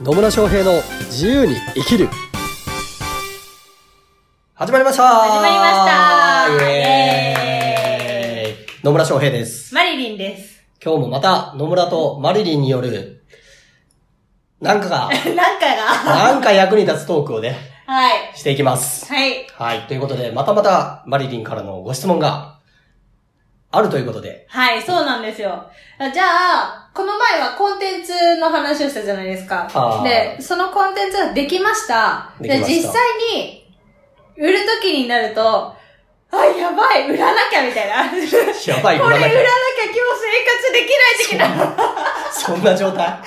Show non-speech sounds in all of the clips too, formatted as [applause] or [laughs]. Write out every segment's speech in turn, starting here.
野村翔平の自由に生きる始まりました始まりましたイエーイ野村翔平です。マリリンです。今日もまた野村とマリリンによる、なんかが、[laughs] なんかが。なんか役に立つトークをね、はい。していきます。はい。はい。ということで、またまたマリリンからのご質問があるということで、はい、そうなんですよ。じゃあ、この前はコンテンツの話をしたじゃないですかで、そのコンテンツができました。できました実際に、売るときになると、あ、やばい、売らなきゃみたいな。これ売やばい、売らなきゃらなきゃ今日生活できない的な。そんなそんな状態？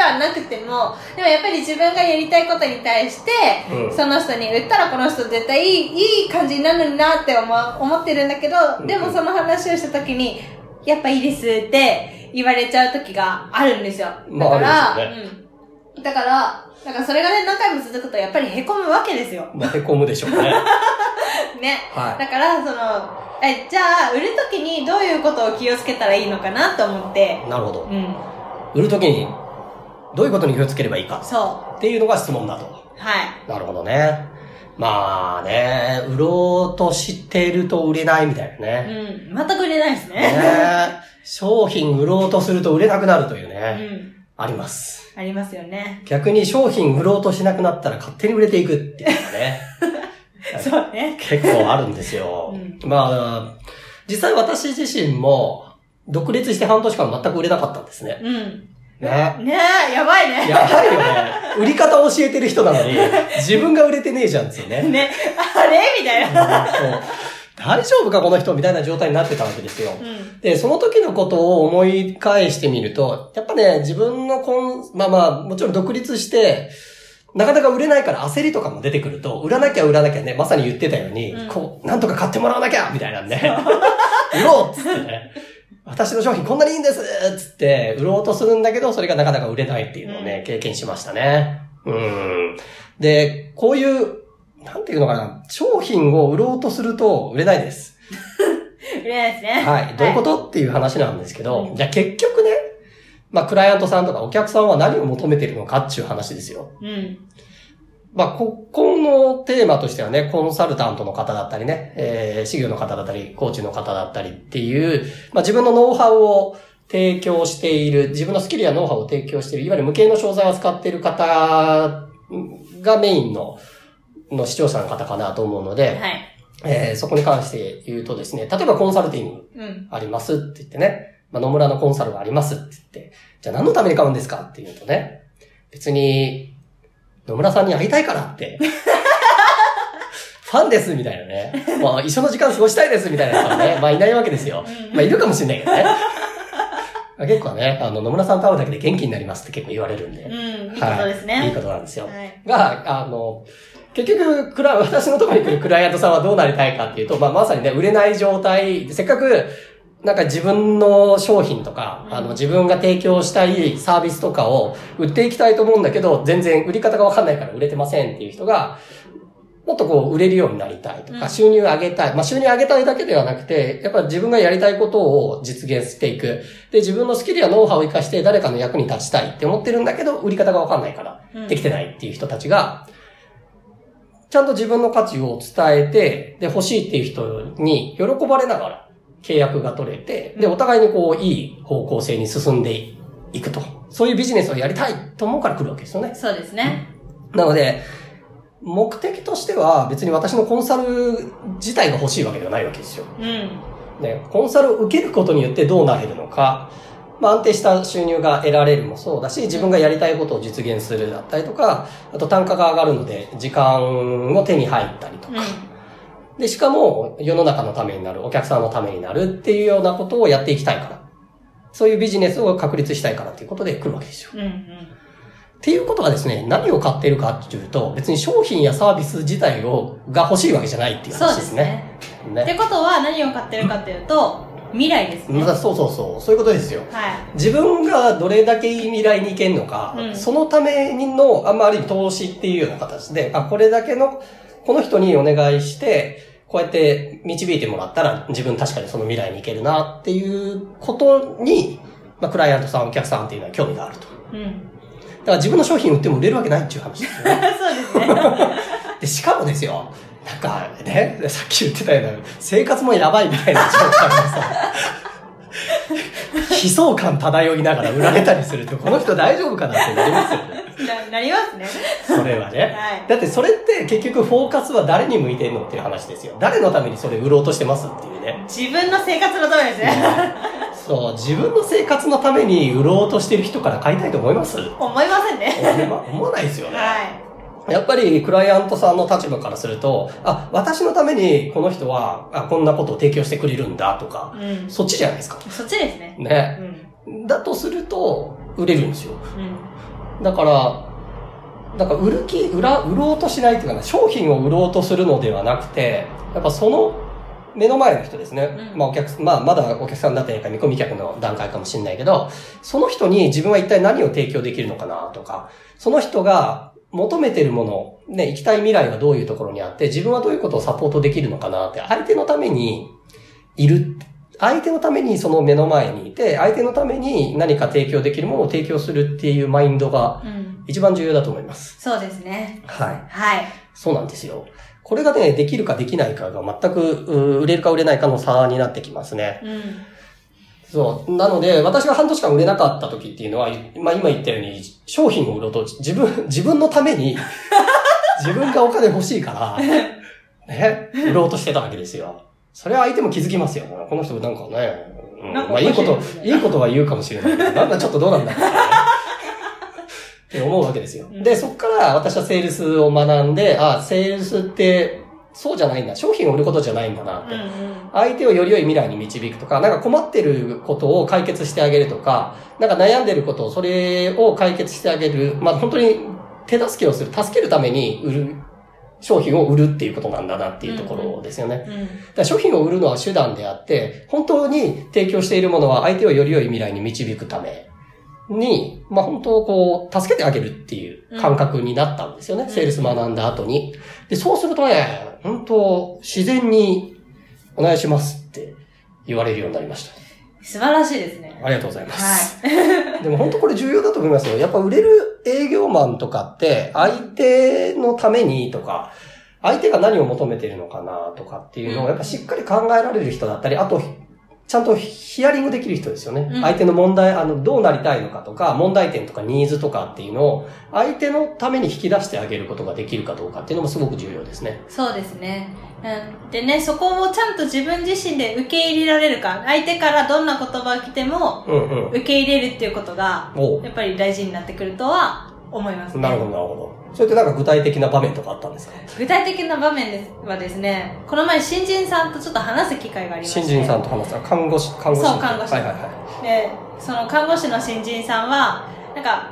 ではなくても、でもやっぱり自分がやりたいことに対して、うんその人に売ったらこの人絶対いい、いい感じになるなって思う思ってるんだけど、んでもその話をした時に、やっぱいいですって言われちゃう時があるんですよ。だまあから、あるでしょうん。だから、だからそれがね、何回も続くとやっぱり凹むわけですよ。まあ、へこむでしょうね。[laughs] ね。はいだから、その、え、じゃあ、売る時にどういうことを気をつけたらいいのかなと思って、なるほど。うん。売るときに、どういうことに気をつければいいかそう。っていうのが質問だと。はい。なるほどね。まあね、売ろうとしてると売れないみたいなね。うん。全く売れないですね。ね商品売ろうとすると売れなくなるといううね、ん。あります。ありますよね。逆に商品売ろうとしなくなったら勝手に売れていくっていうのがね、[laughs] そうね。結構あるんですよ。うんまあ、実際私自身も独立して半年間全く売れなかったんですね。うん。ね。ねえ、やばいね。やばいよね。売り方教えてる人なのに、[laughs] 自分が売れてねえじゃんですよね。ね。あれ？みたいな。そう大丈夫かこの人みたいな状態になってたわけですよ。うん。で、その時のことを思い返してみると、やっぱね、自分のこん、まあまあ、もちろん独立して、なかなか売れないから焦りとかも出てくると、売らなきゃ売らなきゃね、まさに言ってたように、うんこう、なんとか買ってもらわなきゃみたいなんで、[laughs] 売ろうっつってね、私の商品こんなにいいんですっつって、売ろうとするんだけど、それがなかなか売れないっていうのをね、うん経験しましたね。うん。で、こういう、なんていうのかな、商品を売ろうとすると売れないです。[laughs] 売れないですね。はい。どういうこと、っていう話なんですけど、うんじゃあ結局ね、まあ、クライアントさんとかお客さんは何を求めてるのかっていう話ですよ。うん。まあ、ここのテーマとしてはね、コンサルタントの方だったりね、えー、事業の方だったり、コーチの方だったりっていう、まあ、自分のノウハウを提供している、自分のスキルやノウハウを提供している、いわゆる無形の商材を使っている方がメインの、の視聴者の方かなと思うので、はい。えーそこに関して言うとですね、例えばコンサルティング、うん。ありますって言ってね。まあ、野村のコンサルがありますって言って。じゃあ何のために買うんですかって言うとね。別に、野村さんに会いたいからって。[laughs] ファンですみたいなね。まあ一緒の時間過ごしたいですみたいな人はね、[laughs] まあいないわけですよ。うんまあいるかもしれないけどね。まあ結構ね、あの野村さんと会うだけで元気になりますって結構言われるんで。うん。いいことですね。はいいいことなんですよ。はい。が、あの、結局、クラ、私のところに来るクライアントさんはどうなりたいかっていうと、まあ、まさにね、売れない状態、せっかく、なんか自分の商品とか、うんあの、自分が提供したいサービスとかを売っていきたいと思うんだけど、全然売り方がわかんないから売れてませんっていう人が、もっとこう、売れるようになりたいとか、うん収入上げたい。まあ、収入上げたいだけではなくて、やっぱ自分がやりたいことを実現していく。で、自分のスキルやノウハウを活かして誰かの役に立ちたいって思ってるんだけど、売り方がわかんないから、うんできてないっていう人たちが、ちゃんと自分の価値を伝えて、で、欲しいっていう人に喜ばれながら契約が取れて、で、お互いにこう、いい方向性に進んでいくと。そういうビジネスをやりたいと思うから来るわけですよね。そうですね。なので、目的としては別に私のコンサル自体が欲しいわけではないわけですよ。うん。ね、コンサルを受けることによってどうなれるのか、まあ、安定した収入が得られるもそうだし、自分がやりたいことを実現するだったりとか、あと単価が上がるので、時間も手に入ったりとか、で、しかも世の中のためになる、お客さんのためになるっていうようなことをやっていきたいから。そういうビジネスを確立したいからっていうことで来るわけですよ。うん。うん。っていうことはですね、何を買ってるかっていうと、別に商品やサービス自体を、が欲しいわけじゃないっていうそう話ですですねね。。ってことは何を買ってるかっていうと、未来ですね。まあそうそうそう、そういうことですよ。はい。自分がどれだけいい未来に行けるのか、うんそのためにの、あんまあある意味投資っていうような形で、あ、これだけの、この人にお願いして、こうやって導いてもらったら自分確かにその未来に行けるなっていうことに、まあクライアントさん、お客さんっていうのは興味があると。うん。だから自分の商品売っても売れるわけないっていう話ですよね。[laughs] そうですね。で、しかもですよ、なんかね、さっき言ってたような、生活もやばいみたいな状態でさ、悲壮感漂いながら売られたりすると、この人大丈夫かなってなりますよね。な、なりますね。それはね。はいだってそれって結局フォーカスは誰に向いてんのっていう話ですよ。誰のためにそれ売ろうとしてますっていうね。自分の生活のためですね。そう、自分の生活のために売ろうとしてる人から買いたいと思います？思いませんね。思わないですよね。はい。やっぱりクライアントさんの立場からすると、あ、私のためにこの人は、あ、こんなことを提供してくれるんだとか、うん。そっちじゃないですか。そっちですね。うね。ん。だとすると、売れるんですよ。うん。だから、なんか売る気、売ら、売ろうとしないっていうかな、商品を売ろうとするのではなくて、やっぱその目の前の人ですね。うんまあお客、まあまだお客さんだったりか見込み客の段階かもしれないけど、その人に自分は一体何を提供できるのかなとか、その人が求めてるもの、ね、行きたい未来はどういうところにあって、自分はどういうことをサポートできるのかなって、相手のためにいる。相手のためにその目の前にいて、相手のために何か提供できるものを提供するっていうマインドがうん。一番重要だと思います。そうですね。はい。はい。そうなんですよ。これがね、できるかできないかが全く、う売れるか売れないかの差になってきますね。うん。そう。なので、私が半年間売れなかった時っていうのは、まあ今言ったように、商品を売ろうと、自分、自分のために、[laughs] 自分がお金欲しいから、ね、売ろうとしてたわけですよ。それは相手も気づきますよ。この人なんかね、うんまあいいこといいいことは言うかもしれないけど、[laughs] なんだちょっとどうなんだって思うわけですよ。うんで、そこから私はセールスを学んで、あ、セールスって、そうじゃないんだ。商品を売ることじゃないんだなって。うんうん。相手をより良い未来に導くとか、なんか困ってることを解決してあげるとか、なんか悩んでることを、それを解決してあげる。まあ本当に手助けをする、助けるために売る、商品を売るっていうことなんだなっていうところですよね。うん。だから商品を売るのは手段であって、本当に提供しているものは相手をより良い未来に導くために、まあ本当こう、助けてあげるっていう感覚になったんですよね。うんセールス学んだ後に。で、そうするとね、本当自然にお願いしますって言われるようになりました。素晴らしいですね。ありがとうございます。は [laughs] でも本当これ重要だと思いますよ。やっぱ売れる営業マンとかって、相手のためにとか、相手が何を求めているのかなとかっていうのをやっぱしっかり考えられる人だったり、あと、ちゃんとヒアリングできる人ですよね。うん相手の問題、あの、どうなりたいのかとか、問題点とかニーズとかっていうのを、相手のために引き出してあげることができるかどうかっていうのもすごく重要ですね。い。そうですね。うんでね、そこをちゃんと自分自身で受け入れられるか、相手からどんな言葉が来てもうんうん。受け入れるっていうことが、やっぱり大事になってくるとは思いますね。なるほど、なるほど。それってなんか具体的な場面とかあったんですか？具体的な場面はですね、この前新人さんとちょっと話す機会がありまして。新人さんと話した。看護師、看護師。そう看護師はいはいはい。で、その看護師の新人さんは、なんか、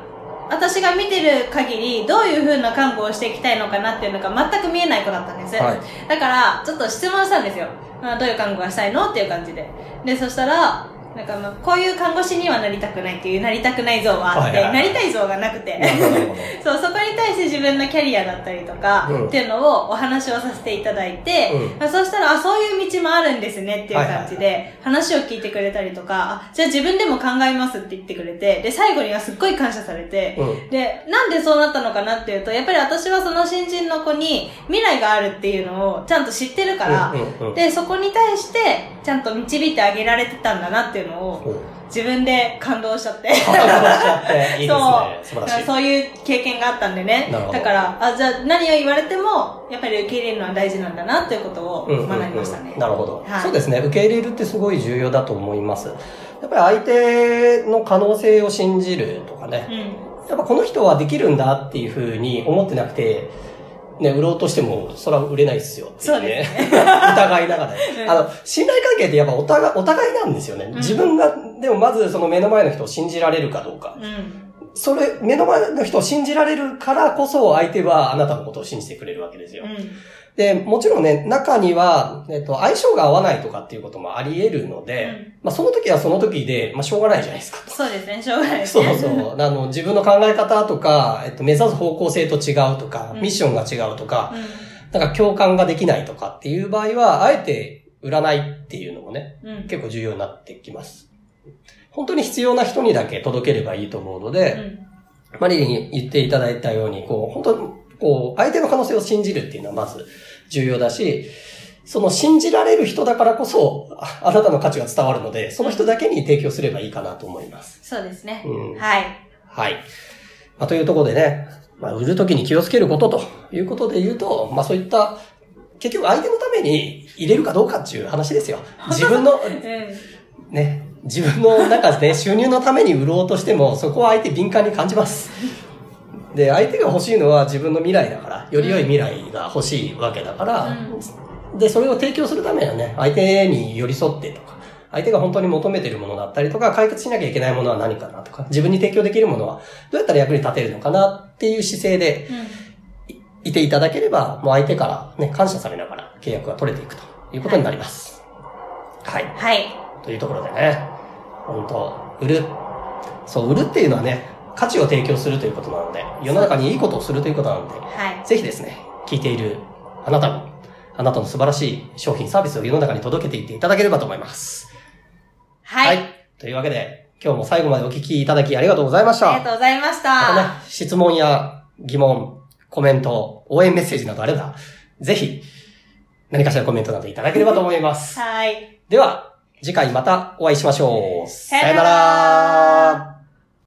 私が見てる限り、どういう風な看護をしていきたいのかなっていうのが全く見えない子だったんです。はいだから、ちょっと質問したんですよ。まあ、どういう看護がしたいの？っていう感じで。で、そしたら、なんかまあ、こういう看護師にはなりたくないっていう、なりたくない像はあって、はいはいはいなりたい像がなくて。なるほど、なるほど。そう、そこに対して自分のキャリアだったりとか、うんっていうのをお話をさせていただいて、うんまあ、そうしたら、あ、そういう道もあるんですねっていう感じで、はい話を聞いてくれたりとか、あ、じゃあ自分でも考えますって言ってくれて、で、最後にはすっごい感謝されて、うん。で、なんでそうなったのかなっていうと、やっぱり私はその新人の子に未来があるっていうのをちゃんと知ってるから、うんうんうんで、そこに対してちゃんと導いてあげられてたんだなっていうのを自分で感動しちゃって。[laughs] いい。そうそういう経験があったんでね。だから、あ、じゃあ何を言われても、やっぱり受け入れるのは大事なんだなっていうことをうんうんうん学びましたね。なるほど、はいそうですね。受け入れるってすごい重要だと思います。やっぱり相手の可能性を信じるとかね。うん。やっぱこの人はできるんだっていうふうに思ってなくて、ね、売ろうとしても、それは売れないですよっていうね。[laughs] 疑いながらね。うんあの、信頼関係ってやっぱお互い、お互いなんですよね。ん自分が、でもまずその目の前の人を信じられるかどうか。うん。それ、目の前の人を信じられるからこそ相手はあなたのことを信じてくれるわけですよ。うん。で、もちろんね、中には、えっと、相性が合わないとかっていうこともあり得るので、うんまあその時はその時で、まあしょうがないじゃないですか。そうですね、しょうがないですそうね。そう。あの、自分の考え方とか、えっと、目指す方向性と違うとか、うんミッションが違うとか、うなんか共感ができないとかっていう場合は、あえて売らないっていうのもね。結構重要になってきます。本当に必要な人にだけ届ければいいと思うので、うんマリリンに言っていただいたように、こう、本当に、こう、相手の可能性を信じるっていうのはまず重要だし、その信じられる人だからこそ、ああなたの価値が伝わるので、その人だけに提供すればいいかなと思います。そうですね。うんはい。はい。まあ、というところでね、まあ、売るときに気をつけることということで言うと、まあ、そういった、結局相手のために入れるかどうかっていう話ですよ。自分の、[laughs] うん。ね、自分の中で、ね、収入のために売ろうとしても、そこは相手敏感に感じます。で、相手が欲しいのは自分の未来だから、より良い未来が欲しいわけだから、で、それを提供するためにはね、相手に寄り添ってとか、相手が本当に求めているものだったりとか、解決しなきゃいけないものは何かなとか、自分に提供できるものはどうやったら役に立てるのかなっていう姿勢でうん。いていただければ、もう相手からね、感謝されながら契約が取れていくということになります。はい。はい。というところでね、本当売る。そう、売るっていうのはね、価値を提供するということなので、世の中にいいことをするということなので、はい。ぜひですね、聞いているあなたも、あなたの素晴らしい商品、サービスを世の中に届けていっていただければと思います。はい。というわけで、今日も最後までお聞きいただきありがとうございました。ありがとうございましまたねた。、質問や疑問、コメント、応援メッセージなどあれば、ぜひ、何かしらコメントなどいただければと思います。はい。では、次回またお会いしましょう。さよなら